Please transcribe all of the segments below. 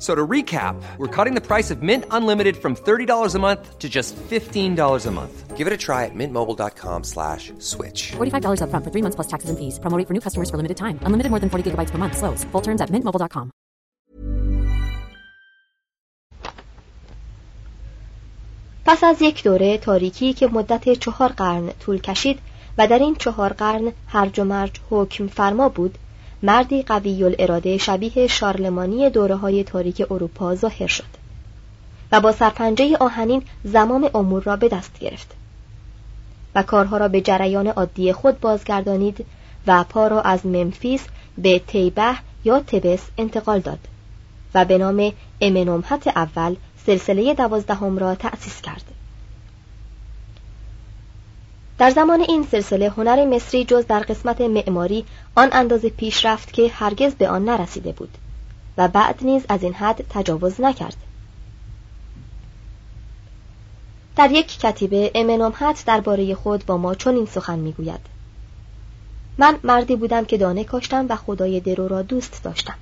So to recap, we're cutting the price of Mint Unlimited from $30 a month to just $15 a month. Give it a try at mintmobile.com slash switch. $45 upfront for three months plus taxes and fees. Promo rate for new customers for limited time. Unlimited more than 40 gigabytes per month. Slows. Full terms at mintmobile.com. پس از یک دوره تاریکی که مدت چهار قرن طول کشید و در این چهار قرن هرج و مرج حکم فرما بود مردی قوی الاراده شبیه شارلمانی دوره های تاریک اروپا ظاهر شد و با سرپنجه آهنین زمام امور را به دست گرفت و کارها را به جریان عادی خود بازگردانید و پا را از ممفیس به تیبه یا تبس انتقال داد و به نام امنومحت اول سلسله دوازدهم را تأسیس کرد. در زمان این سلسله هنر مصری جز در قسمت معماری آن اندازه پیش رفت که هرگز به آن نرسیده بود و بعد نیز از این حد تجاوز نکرد. در یک کتیبه امنومحت درباره خود با ما چنین سخن می‌گوید. من مردی بودم که دانه کاشتم و خدای درو را دوست داشتم.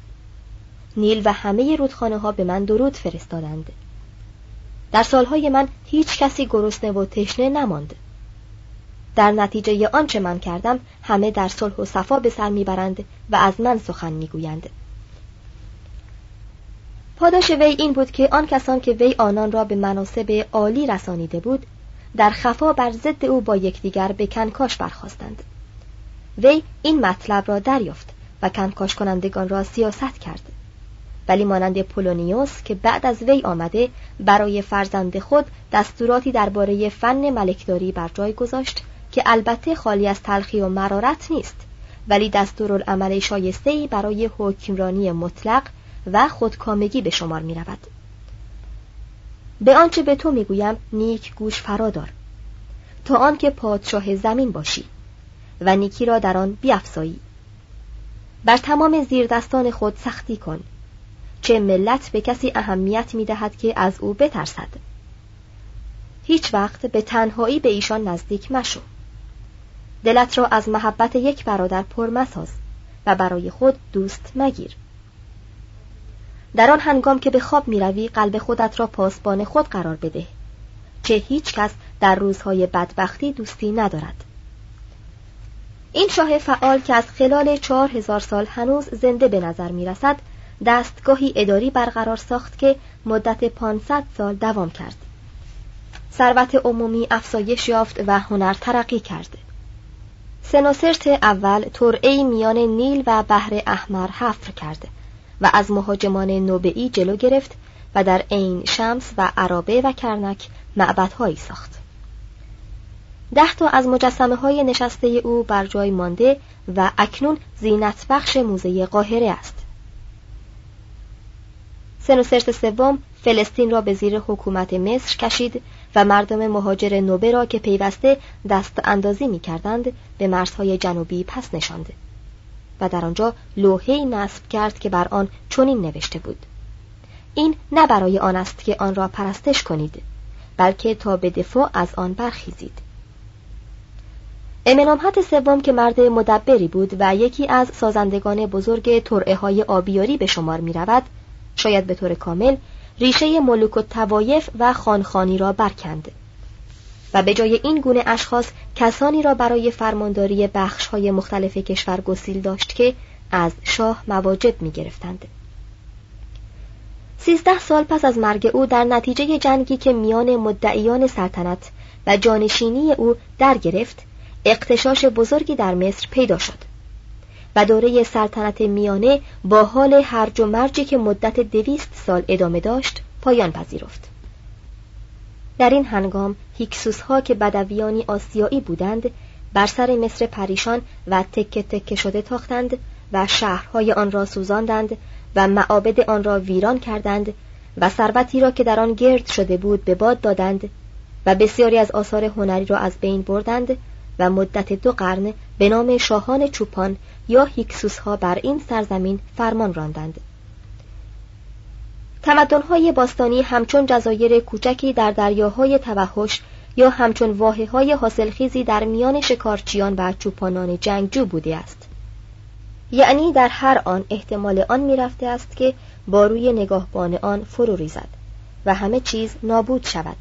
نیل و همه رودخانه ها به من درود فرستادند. در سالهای من هیچ کسی گرسنه و تشنه نماند. در نتیجه آنچه من کردم همه در صلح و صفا به سر می‌برند و از من سخن می‌گویند. پاداش وی این بود که آن کسان که وی آنان را به مناسب عالی رسانیده بود در خفا بر ضد او با یکدیگر به کنکاش برخواستند وی این مطلب را دریافت و کنکاش کنندگان را سیاست کرد. ولی مانند پولونیوس که بعد از وی آمده برای فرزند خود دستوراتی درباره فن ملکداری بر جای گذاشت که البته خالی از تلخی و مرارت نیست ولی دستورالعمل شایسته‌ای برای حکمرانی مطلق و خودکامگی به شمار می رود. به آنچه به تو می‌گویم نیک گوش فرادار. تا آنکه پادشاه زمین باشی و نیکی را در آن بیافزایی. بر تمام زیردستان خود سختی کن چه ملت به کسی اهمیت می دهد که از او بترسد. هیچ وقت به تنهایی به ایشان نزدیک مشو. دلت را از محبت یک برادر پر مساز و برای خود دوست مگیر. در آن هنگام که به خواب می روی قلب خودت را پاسبان خود قرار بده چه هیچ کس در روزهای بدبختی دوستی ندارد. این شاه فعال که از خلال چهار هزار سال هنوز زنده به نظر می رسد دستگاهی اداری برقرار ساخت که مدت 500 سال دوام کرد. ثروت عمومی افزایش یافت و هنر ترقی کرد. سنوسرت اول ترعی میان نیل و بحر احمر حفر کرد و از مهاجمان نوبئی جلو گرفت و در عین شمس و عرابه و کرنک معبدهایی ساخت. ده تا از مجسمه های نشسته او بر جای مانده و اکنون زینت بخش موزه قاهره است. سنوسرت سوم فلسطین را به زیر حکومت مصر کشید و مردم مهاجر نوبه را که پیوسته دست اندازی می کردند به مرزهای جنوبی پس نشاند و در آنجا لوحه‌ای نصب کرد که بر آن چنین نوشته بود. این نه برای آن است که آن را پرستش کنید بلکه تا به دفاع از آن برخیزید. امنامحت سوم که مرد مدبری بود و یکی از سازندگان بزرگ ترعه های آبیاری به شمار می رود شاید به طور کامل ریشه ملوک و توایف و خانخانی را برکند و به جای این گونه اشخاص کسانی را برای فرمانداری بخش های مختلف کشور گسیل داشت که از شاه مواجب می گرفتند. سیزده سال پس از مرگ او در نتیجه جنگی که میان مدعیان سلطنت و جانشینی او در گرفت اقتشاش بزرگی در مصر پیدا شد و دوره سلطنت میانه با حال هرج و مرجی که مدت دویست سال ادامه داشت پایان پذیرفت. در این هنگام هیکسوس ها که بدویانی آسیایی بودند بر سر مصر پریشان و تکه تکه شده تاختند و شهرهای آن را سوزاندند و معابد آن را ویران کردند و ثروتی را که در آن گرد شده بود به باد دادند و بسیاری از آثار هنری را از بین بردند و مدت دو قرن به نام شاهان چوپان یا هیکسوس ها بر این سرزمین فرمان راندند. تمدنهای باستانی همچون جزایر کوچکی در دریاهای توحش یا همچون واحه های حاصلخیزی در میان شکارچیان و چوپانان جنگجو بوده است. یعنی در هر آن احتمال آن می‌رفته است که با روی نگاهبان آن فرو ریزد و همه چیز نابود شود.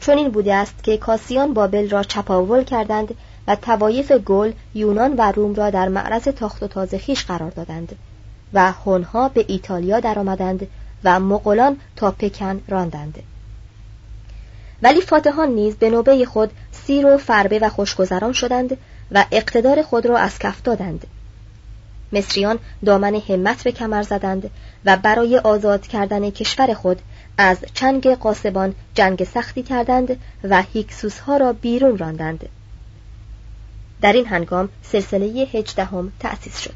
چون این بوده است که کاسیان بابل را چپاول کردند و توایف گل یونان و روم را در معرض تاخت و تازه خیش قرار دادند و هنها به ایتالیا درآمدند و مغولان تا پکن راندند. ولی فاتحان نیز به نوبه خود سیر و فربه و خوشگذران شدند و اقتدار خود را از کف دادند. مصریان دامن همت به کمر زدند و برای آزاد کردن کشور خود از چنگ قاسبان جنگ سختی کردند و هیکسوس ها را بیرون راندند. در این هنگام سلسله هجدهم تأسیس شد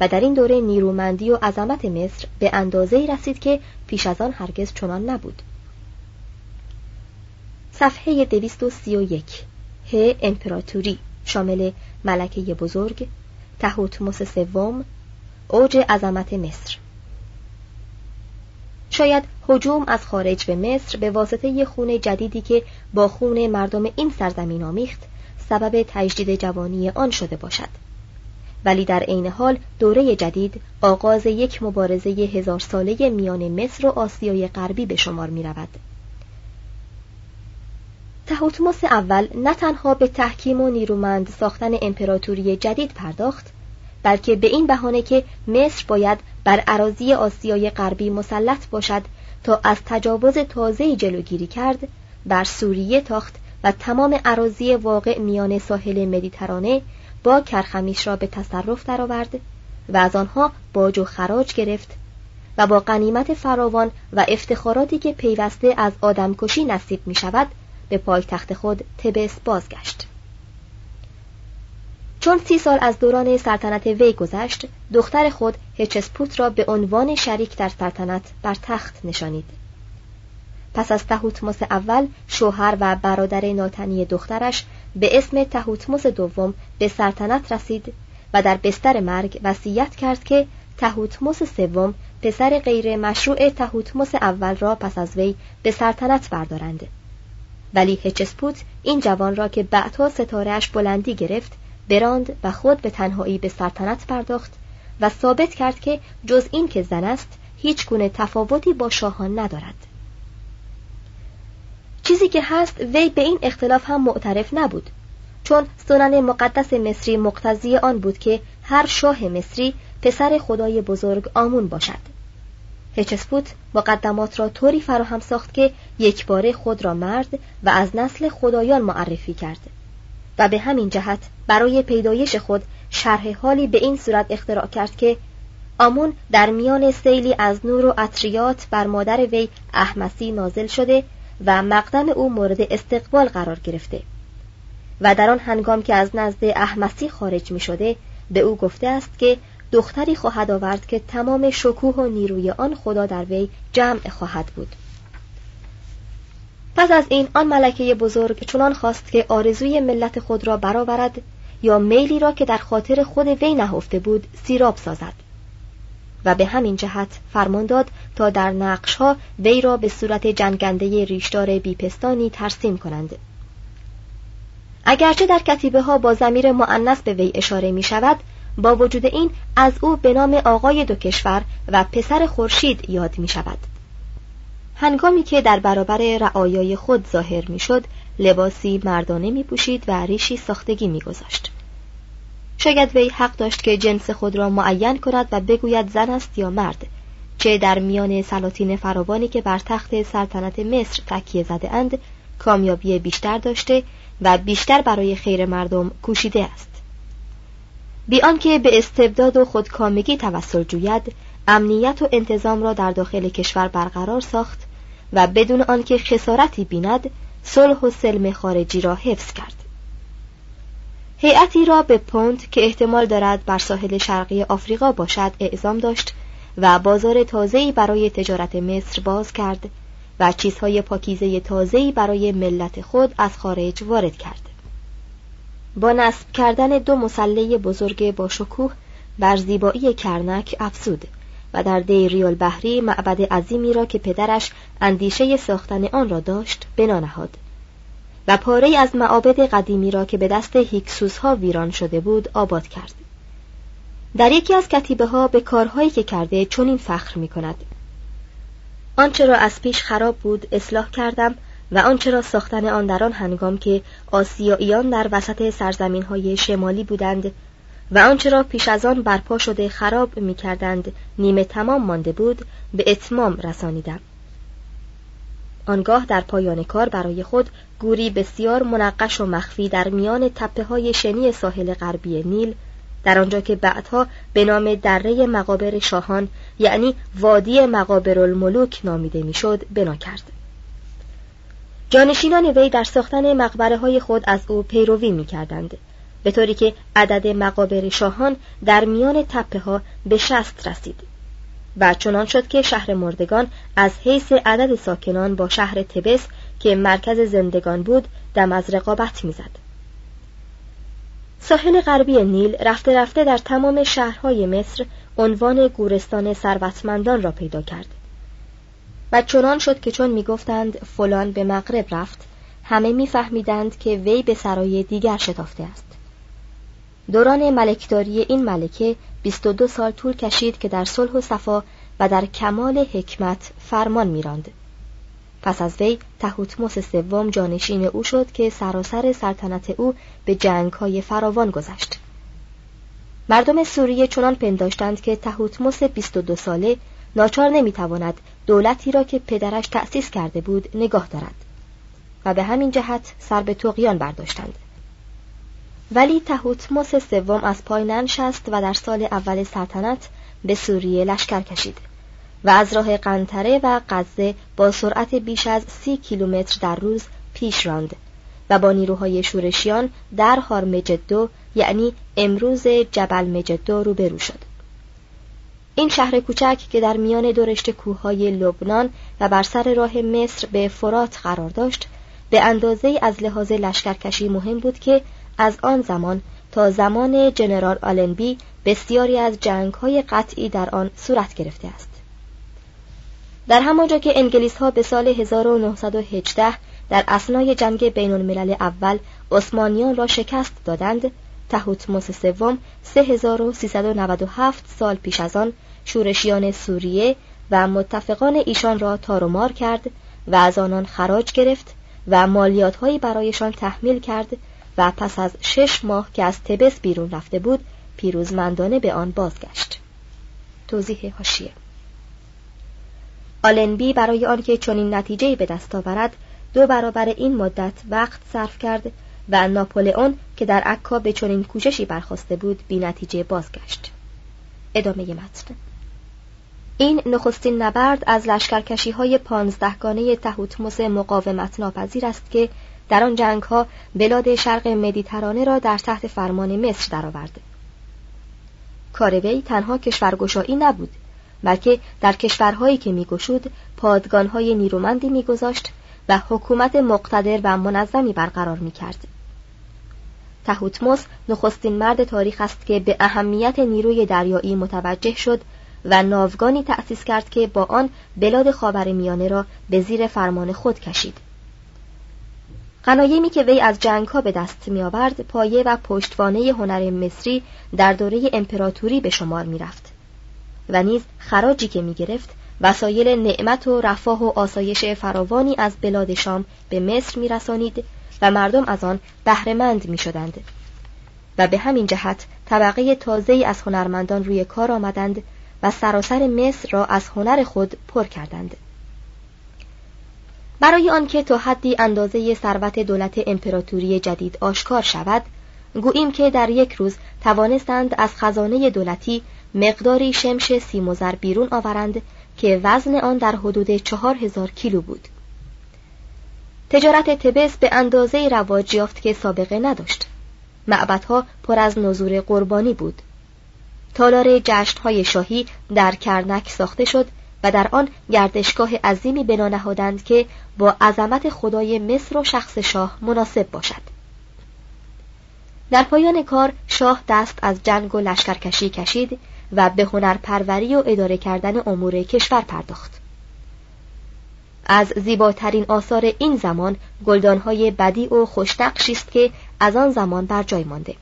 و در این دوره نیرومندی و عظمت مصر به اندازه رسید که پیش از آن هرگز چنان نبود. صفحه 231 ه امپراتوری شامل ملکه بزرگ تهوتموس سوم اوج عظمت مصر. شاید هجوم از خارج به مصر به واسطه خون جدیدی که با خون مردم این سرزمین آمیخت سبب تجدید جوانی آن شده باشد ولی در عین حال دوره جدید آغاز یک مبارزه هزار ساله میان مصر و آسیای غربی به شمار می رود. تهوتموس اول نه تنها به تحکیم و نیرومند ساختن امپراتوری جدید پرداخت بلکه به این بهانه که مصر باید بر عراضی آسیای غربی مسلط باشد تا از تجاوز تازه جلوگیری کرد بر سوریه تاخت و تمام عراضی واقع میان ساحل مدیترانه با کرخمیش را به تصرف درآورد و از آنها باج و خراج گرفت و با قنیمت فراوان و افتخاراتی که پیوسته از آدمکشی نصیب می شود به پایتخت خود تبس بازگشت. چون سی سال از دوران سلطنت وی گذشت دختر خود هچسپوت را به عنوان شریک در سلطنت بر تخت نشانید. پس از تهوتموس اول شوهر و برادر ناتنی دخترش به اسم تهوتموس دوم به سلطنت رسید و در بستر مرگ وصیت کرد که تهوتموس سوم پسر غیر مشروع تهوتموس اول را پس از وی به سلطنت بردارند. ولی هچسپوت این جوان را که بعدها ستارهش بلندی گرفت براند و خود به تنهایی به سلطنت پرداخت و ثابت کرد که جز این که زن است هیچ گونه تفاوتی با شاهان ندارد. چیزی که هست وی به این اختلاف هم معترف نبود. چون سنن مقدس مصری مقتضی آن بود که هر شاه مصری پسر خدای بزرگ آمون باشد. هچسپوت مقدمات را طوری فراهم ساخت که یک باره خود را مرد و از نسل خدایان معرفی کرد. و به همین جهت برای پیدایش خود شرح حالی به این صورت اختراع کرد که آمون در میان سیلی از نور و اطریات بر مادر وی احمسی نازل شده و مقدم او مورد استقبال قرار گرفته و در آن هنگام که از نزد احمسی خارج می شده به او گفته است که دختری خواهد آورد که تمام شکوه و نیروی آن خدا در وی جمع خواهد بود. پس از این آن ملکه بزرگ چنان خواست که آرزوی ملت خود را برآورد یا میلی را که در خاطر خود وی نهفته بود سیراب سازد. و به همین جهت فرمان داد تا در نقشها وی را به صورت جنگنده ریشدار بیپستانی ترسیم کنند اگرچه در کتیبه ها با زمیر معنس به وی اشاره می شود با وجود این از او به نام آقای دو کشور و پسر خورشید یاد می شود هنگامی که در برابر رعایای خود ظاهر می شد لباسی مردانه می پوشید و ریشی ساختگی می گذاشت. شاید وی حق داشت که جنس خود را معین کند و بگوید زن است یا مرد چه در میان سلاطین فراوانی که بر تخت سلطنت مصر تکیه زده اند کامیابی بیشتر داشته و بیشتر برای خیر مردم کوشیده است. بی آنکه به استبداد و خودکامگی توسل جوید امنیت و انتظام را در داخل کشور برقرار ساخت و بدون آنکه خسارتی بیند صلح و سلم خارجی را حفظ کرد. هیئتی را به پونت که احتمال دارد بر ساحل شرقی آفریقا باشد اعزام داشت و بازار تازه‌ای برای تجارت مصر باز کرد و چیزهای پاکیزه تازه‌ای برای ملت خود از خارج وارد کرد. با نصب کردن دو مسله بزرگ با شکوه بر زیبایی کرنک افزود و در دیریال بحری معبد عظیمی را که پدرش اندیشه ساختن آن را داشت بنا نهاد. و پاره از معابد قدیمی را که به دست هیکسوس ها ویران شده بود آباد کرد. در یکی از کتیبه ها به کارهایی که کرده چنین فخر می کند آنچه را از پیش خراب بود اصلاح کردم و آنچه را ساختن آن در آن هنگام که آسیاییان در وسط سرزمین های شمالی بودند و آنچه را پیش از آن برپا شده خراب می کردند نیمه تمام مانده بود به اتمام رسانیدم. آنگاه در پایان کار برای خود گوری بسیار منقش و مخفی در میان تپه های شنی ساحل غربی نیل در آنجا که بعدها به نام دره مقابر شاهان یعنی وادی مقابر الملوک نامیده می‌شد بنا کرد. جانشینان وی در ساختن مقبره های خود از او پیروی می کردند به طوری که عدد مقابر شاهان در میان تپه ها به شست رسید. و چنان شد که شهر مردگان از حیث عدد ساکنان با شهر تبس که مرکز زندگان بود دم از رقابت می‌زد. ساحل غربی نیل رفته رفته در تمام شهرهای مصر عنوان گورستان ثروتمندان را پیدا کرد و چنان شد که چون می‌گفتند فلان به مغرب رفت همه میفهمیدند که وی به سرای دیگر شتافته است دوران ملکداری این ملکه 22 سال طول کشید که در صلح و صفا و در کمال حکمت فرمان میراند. پس از وی تهوتموس سوم جانشین او شد که سراسر سلطنت او به جنگ های فراوان گذشت. مردم سوریه چنان پنداشتند که تهوتموس 22 ساله ناچار نمی‌تواند دولتی را که پدرش تأسیس کرده بود نگاه دارد و به همین جهت سر به تقیان برداشتند. ولی تهوتموس سوم از پای ننشست و در سال اول سلطنت به سوریه لشکر کشید و از راه قنطره و غزه با سرعت بیش از سی کیلومتر در روز پیش راند و با نیروهای شورشیان در هارمجدو یعنی امروز جبل مجدو روبرو شد. این شهر کوچک که در میان دورشت کوههای لبنان و بر سر راه مصر به فرات قرار داشت به اندازه از لحاظ لشکرکشی مهم بود که از آن زمان تا زمان جنرال آلنبی بسیاری از جنگهای قطعی در آن صورت گرفته است. در همانجا که انگلیس ها به سال 1918 در اسنای جنگ بین الملل اول عثمانیان را شکست دادند تهوتموس سوم 3397 سال پیش از آن شورشیان سوریه و متفقان ایشان را تارومار کرد و از آنان خراج گرفت و مالیات هایی برایشان تحمیل کرد و پس از شش ماه که از تبس بیرون رفته بود پیروزمندانه به آن بازگشت. توضیح هاشیه آلنبی برای آنکه چنین نتیجه به دست آورد دو برابر این مدت وقت صرف کرد و ناپولئون که در عکا به چنین کوششی برخواسته بود بی نتیجه بازگشت. ادامه متن. این نخستین نبرد از لشکرکشی های پانزدهگانه تهوتموس مقاومت ناپذیر است که در آن جنگ ها بلاد شرق مدیترانه را در تحت فرمان مصر درآورد. کاروی تنها کشورگشایی نبود بلکه در کشورهایی که میگشود پادگانهای نیرومندی میگذاشت و حکومت مقتدر و منظمی برقرار می‌کرد تهوتموس نخستین مرد تاریخ است که به اهمیت نیروی دریایی متوجه شد و ناوگانی تأسیس کرد که با آن بلاد خاور میانه را به زیر فرمان خود کشید غنایمی که وی از جنگ ها به دست می آورد پایه و پشتوانه هنر مصری در دوره امپراتوری به شمار می رفت و نیز خراجی که می گرفت وسایل نعمت و رفاه و آسایش فراوانی از بلاد شام به مصر می رسانید و مردم از آن بهرهمند می شدند و به همین جهت طبقه تازه از هنرمندان روی کار آمدند و سراسر مصر را از هنر خود پر کردند. برای آنکه تا حدی اندازه ثروت دولت امپراتوری جدید آشکار شود گوییم که در یک روز توانستند از خزانه دولتی مقداری شمش سیموزر بیرون آورند که وزن آن در حدود چهار هزار کیلو بود. تجارت تبس به اندازه رواج یافت که سابقه نداشت. معبدها پر از نظور قربانی بود. تالار جشنهای شاهی در کرنک ساخته شد و در آن گردشگاه عظیمی بنا نهادند که با عظمت خدای مصر و شخص شاه مناسب باشد. در پایان کار شاه دست از جنگ و لشکرکشی کشید و به هنرپروری و اداره کردن امور کشور پرداخت. از زیباترین آثار این زمان گلدانهای بدی و خوشنقشی است که از آن زمان بر جای مانده.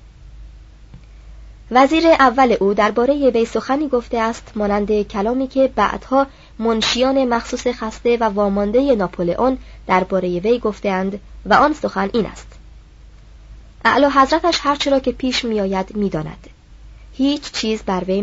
وزیر اول او درباره وی سخنی گفته است مانند کلامی که بعدها منشیان مخصوص خسته و وامانده ناپولئون درباره وی گفتهاند و آن سخن این است. اعلی حضرتش هرچه را که پیش میآید می‌داند. هیچ چیز بر وی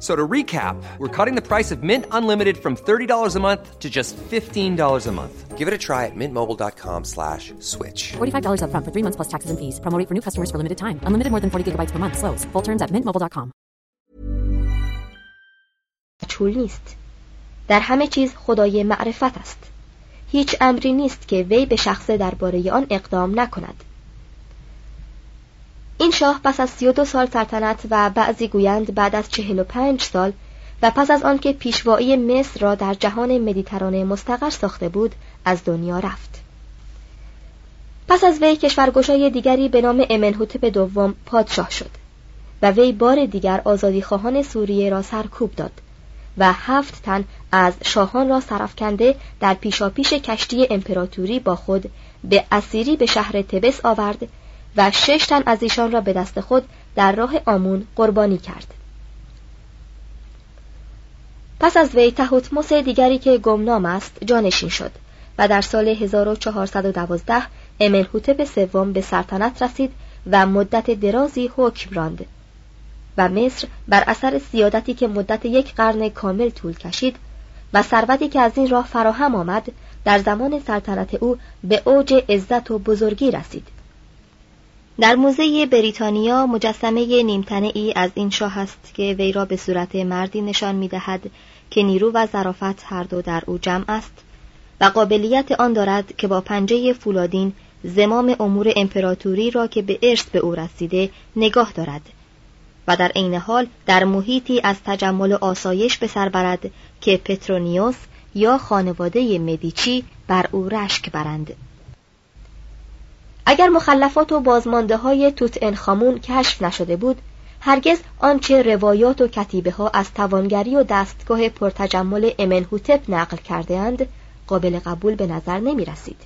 So to recap, we're cutting the price of Mint Unlimited from $30 a month to just $15 a month. Give it a try at mintmobile.com slash switch. $45 upfront for three months plus taxes and fees. Promo rate for new customers for limited time. Unlimited more than 40 gigabytes per month. Slows. Full terms at mintmobile.com. مجهول نیست در همه چیز خدای معرفت است هیچ امری نیست که وی به شخص درباره آن اقدام نکند این شاه پس از سی و دو سال سلطنت و بعضی گویند بعد از چهل و پنج سال و پس از آنکه پیشوایی مصر را در جهان مدیترانه مستقر ساخته بود از دنیا رفت. پس از وی کشورگشای دیگری به نام امنهوتپ دوم پادشاه شد و وی بار دیگر آزادی خواهان سوریه را سرکوب داد و هفت تن از شاهان را سرفکنده در پیشاپیش کشتی امپراتوری با خود به اسیری به شهر تبس آورد و شش تن از ایشان را به دست خود در راه آمون قربانی کرد. پس از وی تهوتموس دیگری که گمنام است جانشین شد و در سال 1412 امنهوتپ سوم به سلطنت رسید و مدت درازی حکم راند و مصر بر اثر سیادتی که مدت یک قرن کامل طول کشید و ثروتی که از این راه فراهم آمد در زمان سلطنت او به اوج عزت و بزرگی رسید. در موزه بریتانیا مجسمه نیمتنه ای از این شاه است که وی را به صورت مردی نشان می دهد که نیرو و ظرافت هر دو در او جمع است و قابلیت آن دارد که با پنجه فولادین زمام امور امپراتوری را که به ارث به او رسیده نگاه دارد و در عین حال در محیطی از تجمل و آسایش به سر برد که پترونیوس یا خانواده مدیچی بر او رشک برند. اگر مخلفات و بازمانده های توت انخامون کشف نشده بود هرگز آنچه روایات و کتیبه ها از توانگری و دستگاه پرتجمل امنهوتپ نقل کرده اند قابل قبول به نظر نمی رسید.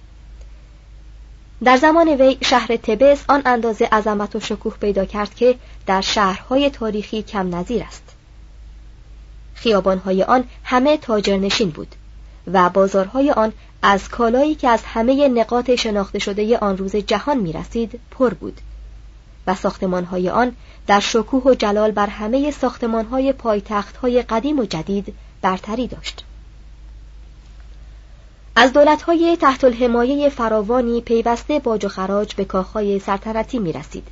در زمان وی شهر تبس آن اندازه عظمت و شکوه پیدا کرد که در شهرهای تاریخی کم نظیر است. خیابانهای آن همه تاجرنشین بود و بازارهای آن از کالایی که از همه نقاط شناخته شده آن روز جهان می رسید پر بود و ساختمانهای آن در شکوه و جلال بر همه ساختمانهای پایتختهای قدیم و جدید برتری داشت. از دولتهای تحت الحمایه فراوانی پیوسته باج و خراج به کاخهای سلطنتی می رسید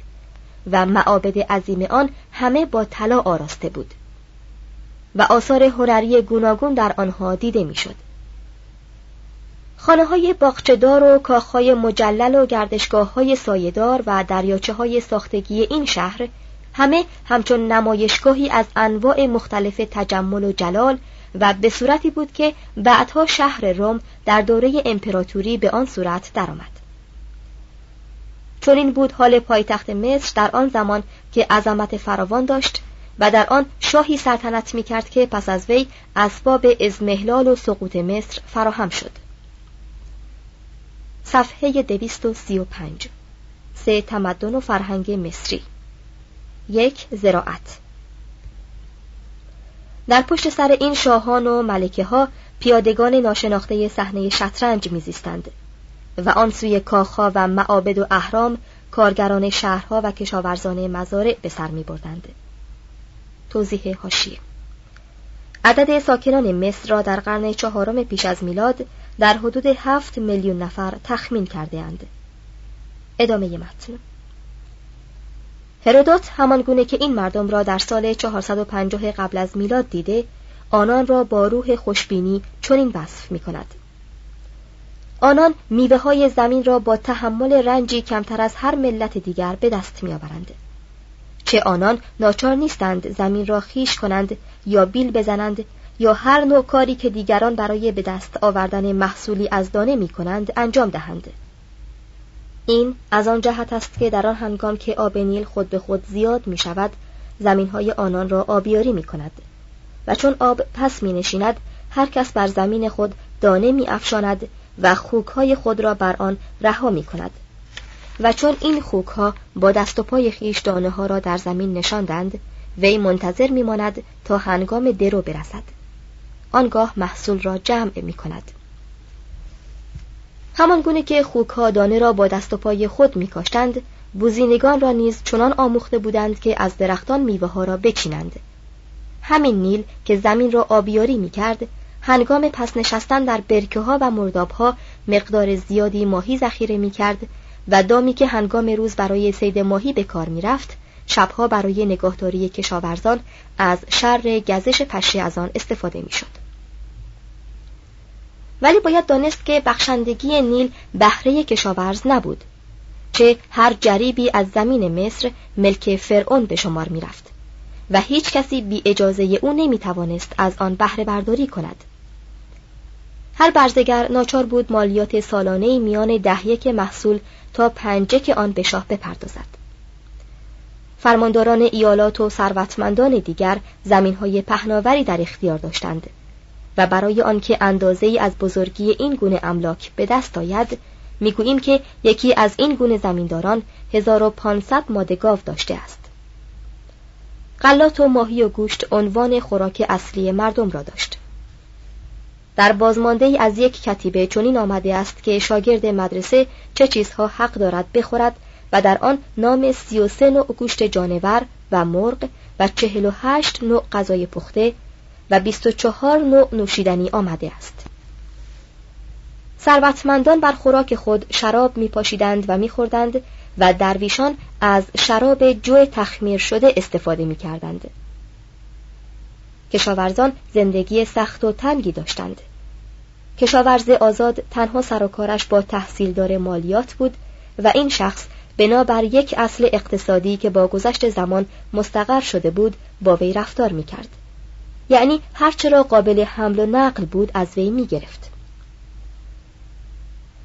و معابد عظیم آن همه با طلا آراسته بود و آثار هنری گوناگون در آنها دیده می‌شد. خانه های باغچهدار و کاخهای مجلل و گردشگاه های سایدار و دریاچه های ساختگی این شهر همه همچون نمایشگاهی از انواع مختلف تجمل و جلال و به صورتی بود که بعدها شهر روم در دوره امپراتوری به آن صورت درآمد. چون این بود حال پایتخت مصر در آن زمان که عظمت فراوان داشت و در آن شاهی سلطنت می کرد که پس از وی اسباب ازمهلال و سقوط مصر فراهم شد. صفحه دویست و سی و پنج. سه تمدن و فرهنگ مصری. یک زراعت. در پشت سر این شاهان و ملکه ها پیادگان ناشناخته صحنه شطرنج میزیستند و آن سوی کاخها و معابد و اهرام کارگران شهرها و کشاورزان مزارع به سر می بردند. توضیح هاشیه عدد ساکنان مصر را در قرن چهارم پیش از میلاد در حدود هفت میلیون نفر تخمین کرده اند. ادامه متن هرودوت همان گونه که این مردم را در سال 450 قبل از میلاد دیده آنان را با روح خوشبینی چنین وصف می کند. آنان میوه های زمین را با تحمل رنجی کمتر از هر ملت دیگر به دست می آورند. چه آنان ناچار نیستند زمین را خیش کنند یا بیل بزنند یا هر نوع کاری که دیگران برای به دست آوردن محصولی از دانه می کنند انجام دهند. این از آن جهت است که در آن هنگام که آب نیل خود به خود زیاد می شود زمین های آنان را آبیاری می کند و چون آب پس می نشیند هر کس بر زمین خود دانه می افشاند و خوک های خود را بر آن رها می کند و چون این خوک ها با دست و پای خیش دانه ها را در زمین نشاندند وی منتظر می ماند تا هنگام درو برسد. آنگاه محصول را جمع می کند همان گونه که خوک ها دانه را با دست و پای خود می کاشتند بوزینگان را نیز چنان آموخته بودند که از درختان میوه ها را بچینند. همین نیل که زمین را آبیاری می کرد هنگام پس نشستن در برکه ها و مرداب ها مقدار زیادی ماهی ذخیره می کرد و دامی که هنگام روز برای سید ماهی به کار می رفت شبها برای نگاهداری کشاورزان از شر گزش پشه از آن استفاده می شد. ولی باید دانست که بخشندگی نیل بهره کشاورز نبود چه هر جریبی از زمین مصر ملک فرعون به شمار می رفت و هیچ کسی بی اجازه او نمی توانست از آن بهره برداری کند هر برزگر ناچار بود مالیات سالانه میان ده یک محصول تا پنجک آن به شاه بپردازد فرمانداران ایالات و ثروتمندان دیگر زمینهای پهناوری در اختیار داشتند و برای آنکه اندازه از بزرگی این گونه املاک به دست آید می‌گوییم که یکی از این گونه زمینداران 1500 ماده گاو داشته است. غلات و ماهی و گوشت عنوان خوراک اصلی مردم را داشت. در بازمانده از یک کتیبه چنین آمده است که شاگرد مدرسه چه چیزها حق دارد بخورد و در آن نام سی و سه نوع گوشت جانور و مرغ و چهل و هشت نوع غذای پخته و بیست و چهار نوع نوشیدنی آمده است ثروتمندان بر خوراک خود شراب می پاشیدند و می خوردند و درویشان از شراب جو تخمیر شده استفاده می کردند. کشاورزان زندگی سخت و تنگی داشتند. کشاورز آزاد تنها سرکارش با تحصیلدار مالیات بود و این شخص بنابر یک اصل اقتصادی که با گذشت زمان مستقر شده بود با وی رفتار می کرد. یعنی هرچه را قابل حمل و نقل بود از وی می گرفت.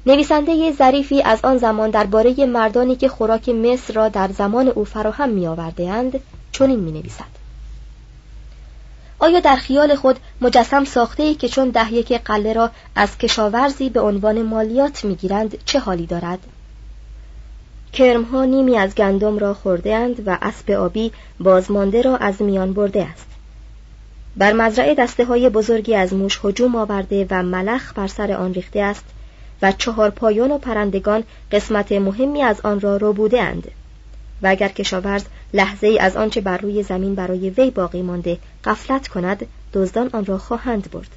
نویسنده ظریفی از آن زمان درباره مردانی که خوراک مصر را در زمان او فراهم می آورده اند چنین می نویسد. آیا در خیال خود مجسم ساخته ای که چون ده یک قله را از کشاورزی به عنوان مالیات می‌گیرند چه حالی دارد؟ کرمها نیمی از گندم را خورده اند و اسب آبی بازمانده را از میان برده است. بر مزرعه دسته های بزرگی از موش هجوم آورده و ملخ بر سر آن ریخته است و چهار پایان و پرندگان قسمت مهمی از آن را رو بوده اند. و اگر کشاورز لحظه ای از آنچه بر روی زمین برای وی باقی مانده قفلت کند دزدان آن را خواهند برد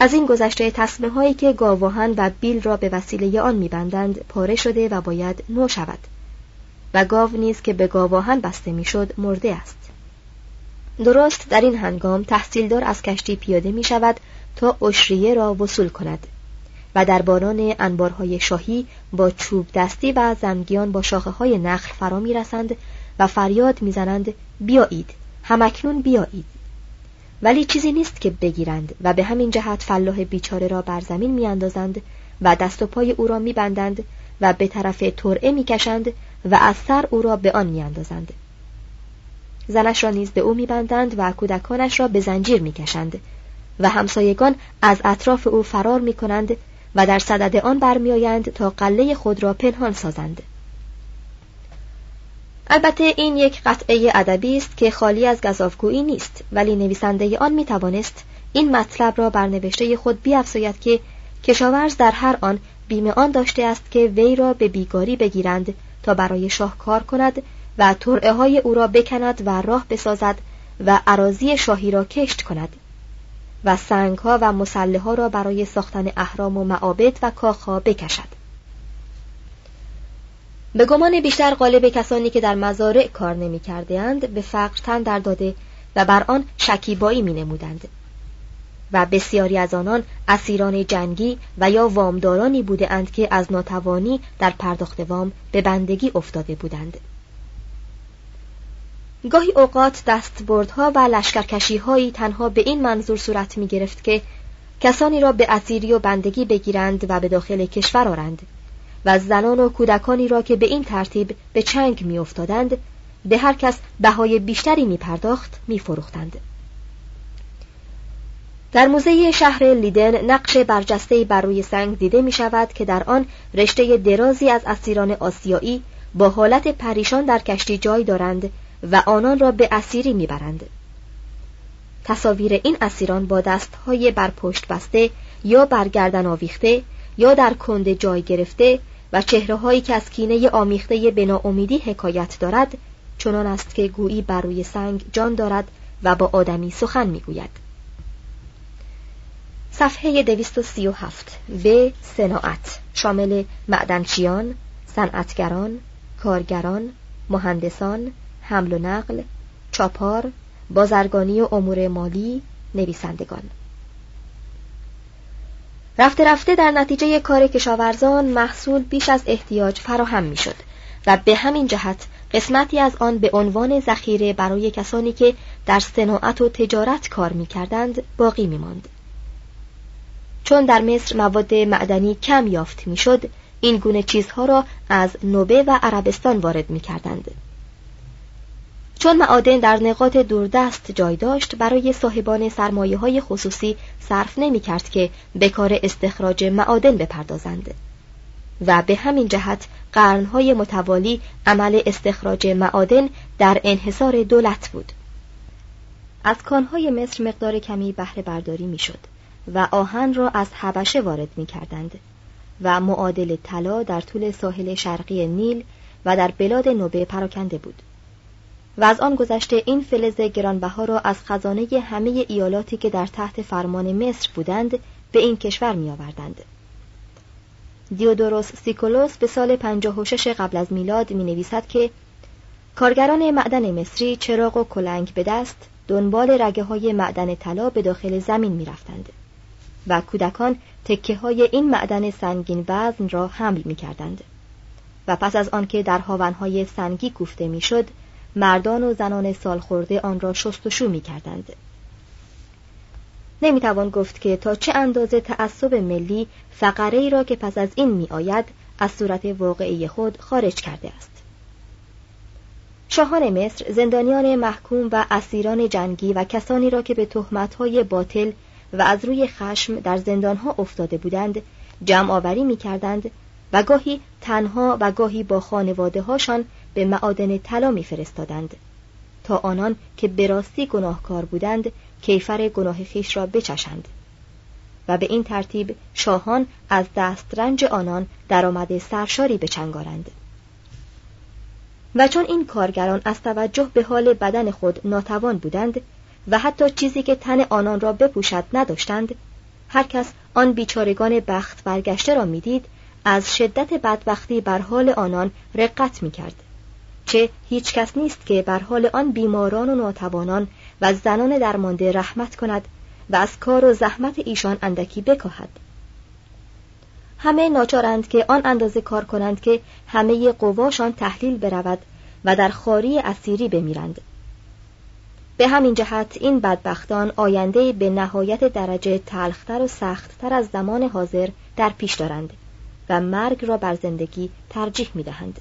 از این گذشته تصمه هایی که گاواهن و بیل را به وسیله آن میبندند پاره شده و باید نو شود. و گاو نیز که به گاواهن بسته می‌شد مرده است. درست در این هنگام تحصیلدار از کشتی پیاده می شود تا اشریه را وصول کند و در باران انبارهای شاهی با چوب دستی و زنگیان با شاخه های نخل فرا می رسند و فریاد می‌زنند بیایید. همکنون بیایید. ولی چیزی نیست که بگیرند و به همین جهت فلاح بیچاره را بر زمین میاندازند و دست و پای او را میبندند و به طرف ترعه می‌کشند و از سر او را به آن میاندازند. زنش را نیز به او میبندند و کودکانش را به زنجیر می‌کشند و همسایگان از اطراف او فرار می‌کنند و در صدد آن برمیآیند تا قله خود را پنهان سازند. البته این یک قطعه ادبی است که خالی از گزافگویی نیست ولی نویسنده آن می توانست این مطلب را بر نوشته خود بیافزاید که کشاورز در هر آن بیمه آن داشته است که وی را به بیگاری بگیرند تا برای شاه کار کند و ترعه های او را بکند و راه بسازد و عراضی شاهی را کشت کند و سنگ ها و مسله ها را برای ساختن اهرام و معابد و کاخها بکشد. به گمان بیشتر غالب کسانی که در مزارع کار نمی به فقر تن در داده و بر آن شکیبایی می نمودند. و بسیاری از آنان اسیران جنگی و یا وامدارانی بوده اند که از ناتوانی در پرداخت وام به بندگی افتاده بودند گاهی اوقات دستبردها و لشکرکشی هایی تنها به این منظور صورت می گرفت که کسانی را به اسیری و بندگی بگیرند و به داخل کشور آرند و زنان و کودکانی را که به این ترتیب به چنگ می افتادند به هر کس بهای بیشتری می پرداخت می فروختند. در موزه شهر لیدن نقش برجسته بر روی سنگ دیده می شود که در آن رشته درازی از اسیران آسیایی با حالت پریشان در کشتی جای دارند و آنان را به اسیری می‌برند. تصاویر این اسیران با دستهای بر پشت بسته یا برگردن آویخته یا در کنده جای گرفته و چهره هایی که از کینه آمیخته به ناامیدی حکایت دارد چنان است که گویی بر روی سنگ جان دارد و با آدمی سخن می‌گوید. صفحه 237 و صناعت شامل معدنچیان، صنعتگران، کارگران، مهندسان، حمل و نقل، چاپار، بازرگانی و امور مالی، نویسندگان. رفته رفته در نتیجه کار کشاورزان محصول بیش از احتیاج فراهم می‌شد و به همین جهت قسمتی از آن به عنوان ذخیره برای کسانی که در صناعت و تجارت کار می‌کردند باقی میماند چون در مصر مواد معدنی کم یافت می‌شد این گونه چیزها را از نوبه و عربستان وارد می کردند. چون معادن در نقاط دوردست جای داشت برای صاحبان سرمایه های خصوصی صرف نمی کرد که به کار استخراج معادن بپردازند. و به همین جهت قرنهای متوالی عمل استخراج معادن در انحصار دولت بود. از کانهای مصر مقدار کمی بهره برداری می‌شد و آهن را از حبشه وارد می کردند و معادل طلا در طول ساحل شرقی نیل و در بلاد نوبه پراکنده بود. و از آن گذشته این فلز گرانبها را از خزانه همه ایالاتی که در تحت فرمان مصر بودند به این کشور می آوردند. دیودوروس سیکولوس به سال 56 قبل از میلاد می نویسد که کارگران معدن مصری چراغ و کلنگ به دست دنبال رگه های معدن طلا به داخل زمین می رفتند. و کودکان تکه های این معدن سنگین وزن را حمل می کردند. و پس از آنکه در هاونهای سنگی کوفته می‌شد مردان و زنان سالخورده آن را شستشو می کردند. نمی‌توان گفت که تا چه اندازه تعصب ملی فقره ای را که پس از این می آید از صورت واقعی خود خارج کرده است. شاهان مصر زندانیان محکوم و اسیران جنگی و کسانی را که به تهمت‌های باطل و از روی خشم در زندانها افتاده بودند جمع آوری می کردند و گاهی تنها و گاهی با خانواده هاشان به معادن طلا می فرستادند تا آنان که به راستی گناهکار بودند کیفر گناه خیش را بچشند. و به این ترتیب شاهان از دسترنج آنان درآمد سرشاری بچنگارند. و چون این کارگران از توجه به حال بدن خود ناتوان بودند و حتی چیزی که تن آنان را بپوشد نداشتند هر کس آن بیچارگان بخت برگشته را می‌دید از شدت بدبختی بر حال آنان رقت می‌کرد. چه هیچ کس نیست که بر حال آن بیماران و ناتوانان و زنان درمانده رحمت کند و از کار و زحمت ایشان اندکی بکاهد همه ناچارند که آن اندازه کار کنند که همه قواشان تحلیل برود و در خاری اسیری بمیرند به همین جهت این بدبختان آینده به نهایت درجه تلختر و سختتر از زمان حاضر در پیش دارند و مرگ را بر زندگی ترجیح می دهند.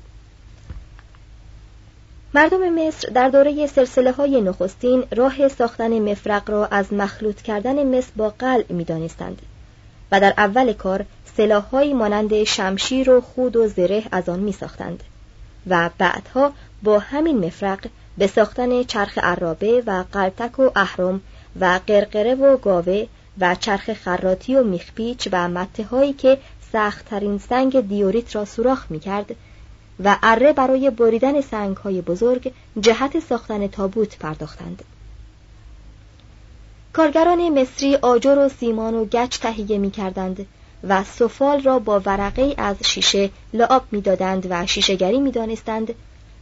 مردم مصر در دوره سلسله های نخستین راه ساختن مفرق را از مخلوط کردن مس با قلع می دانستند و در اول کار سلاحهایی مانند شمشیر و خود و زره از آن می ساختند و بعدها با همین مفرق به ساختن چرخ عرابه و قلتک و اهرم و قرقره و گاوه و چرخ خراتی و میخپیچ و مته هایی که سختترین سنگ دیوریت را سوراخ می کرد و اره برای بریدن سنگ های بزرگ جهت ساختن تابوت پرداختند. کارگران مصری آجر و سیمان و گچ تهیه می کردند و سفال را با ورقه از شیشه لعاب می دادند و شیشهگری می دانستند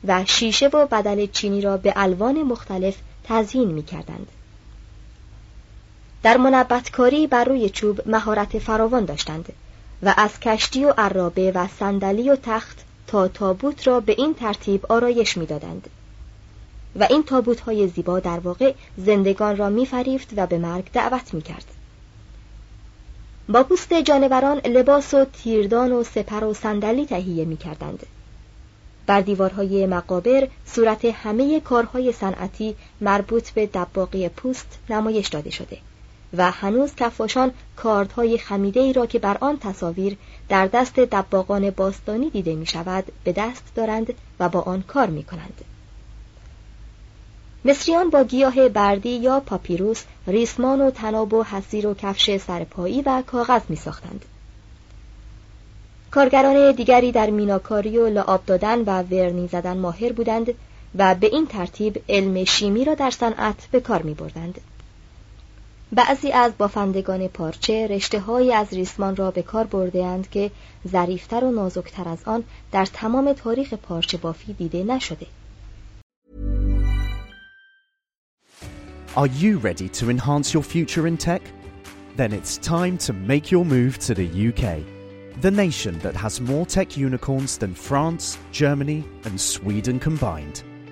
و شیشه و بدل چینی را به الوان مختلف تزیین می کردند. در منبتکاری بر روی چوب مهارت فراوان داشتند و از کشتی و عرابه و صندلی و تخت تا تابوت را به این ترتیب آرایش می‌دادند. و این تابوت های زیبا در واقع زندگان را میفریفت و به مرگ دعوت می‌کرد. با پوست جانوران لباس و تیردان و سپر و صندلی تهیه می‌کردند. بر دیوارهای مقابر صورت همه کارهای صنعتی مربوط به دباقی پوست نمایش داده شده و هنوز کفاشان کاردهای خمیده ای را که بر آن تصاویر در دست دباغان باستانی دیده می شود به دست دارند و با آن کار می کنند. مصریان با گیاه بردی یا پاپیروس ریسمان و تناب و حسیر و کفش سرپایی و کاغذ می ساختند. کارگران دیگری در میناکاری و لعاب دادن و ورنی زدن ماهر بودند و به این ترتیب علم شیمی را در صنعت به کار می بردند. بعضی از بافندگان پارچه رشته های از ریسمان را به کار برده که ظریفتر و نازکتر از آن در تمام تاریخ پارچه بافی دیده نشده. Are you ready to enhance your future in tech? Then it's time to make your move to the UK, the nation that has more tech unicorns than France, Germany, and Sweden combined.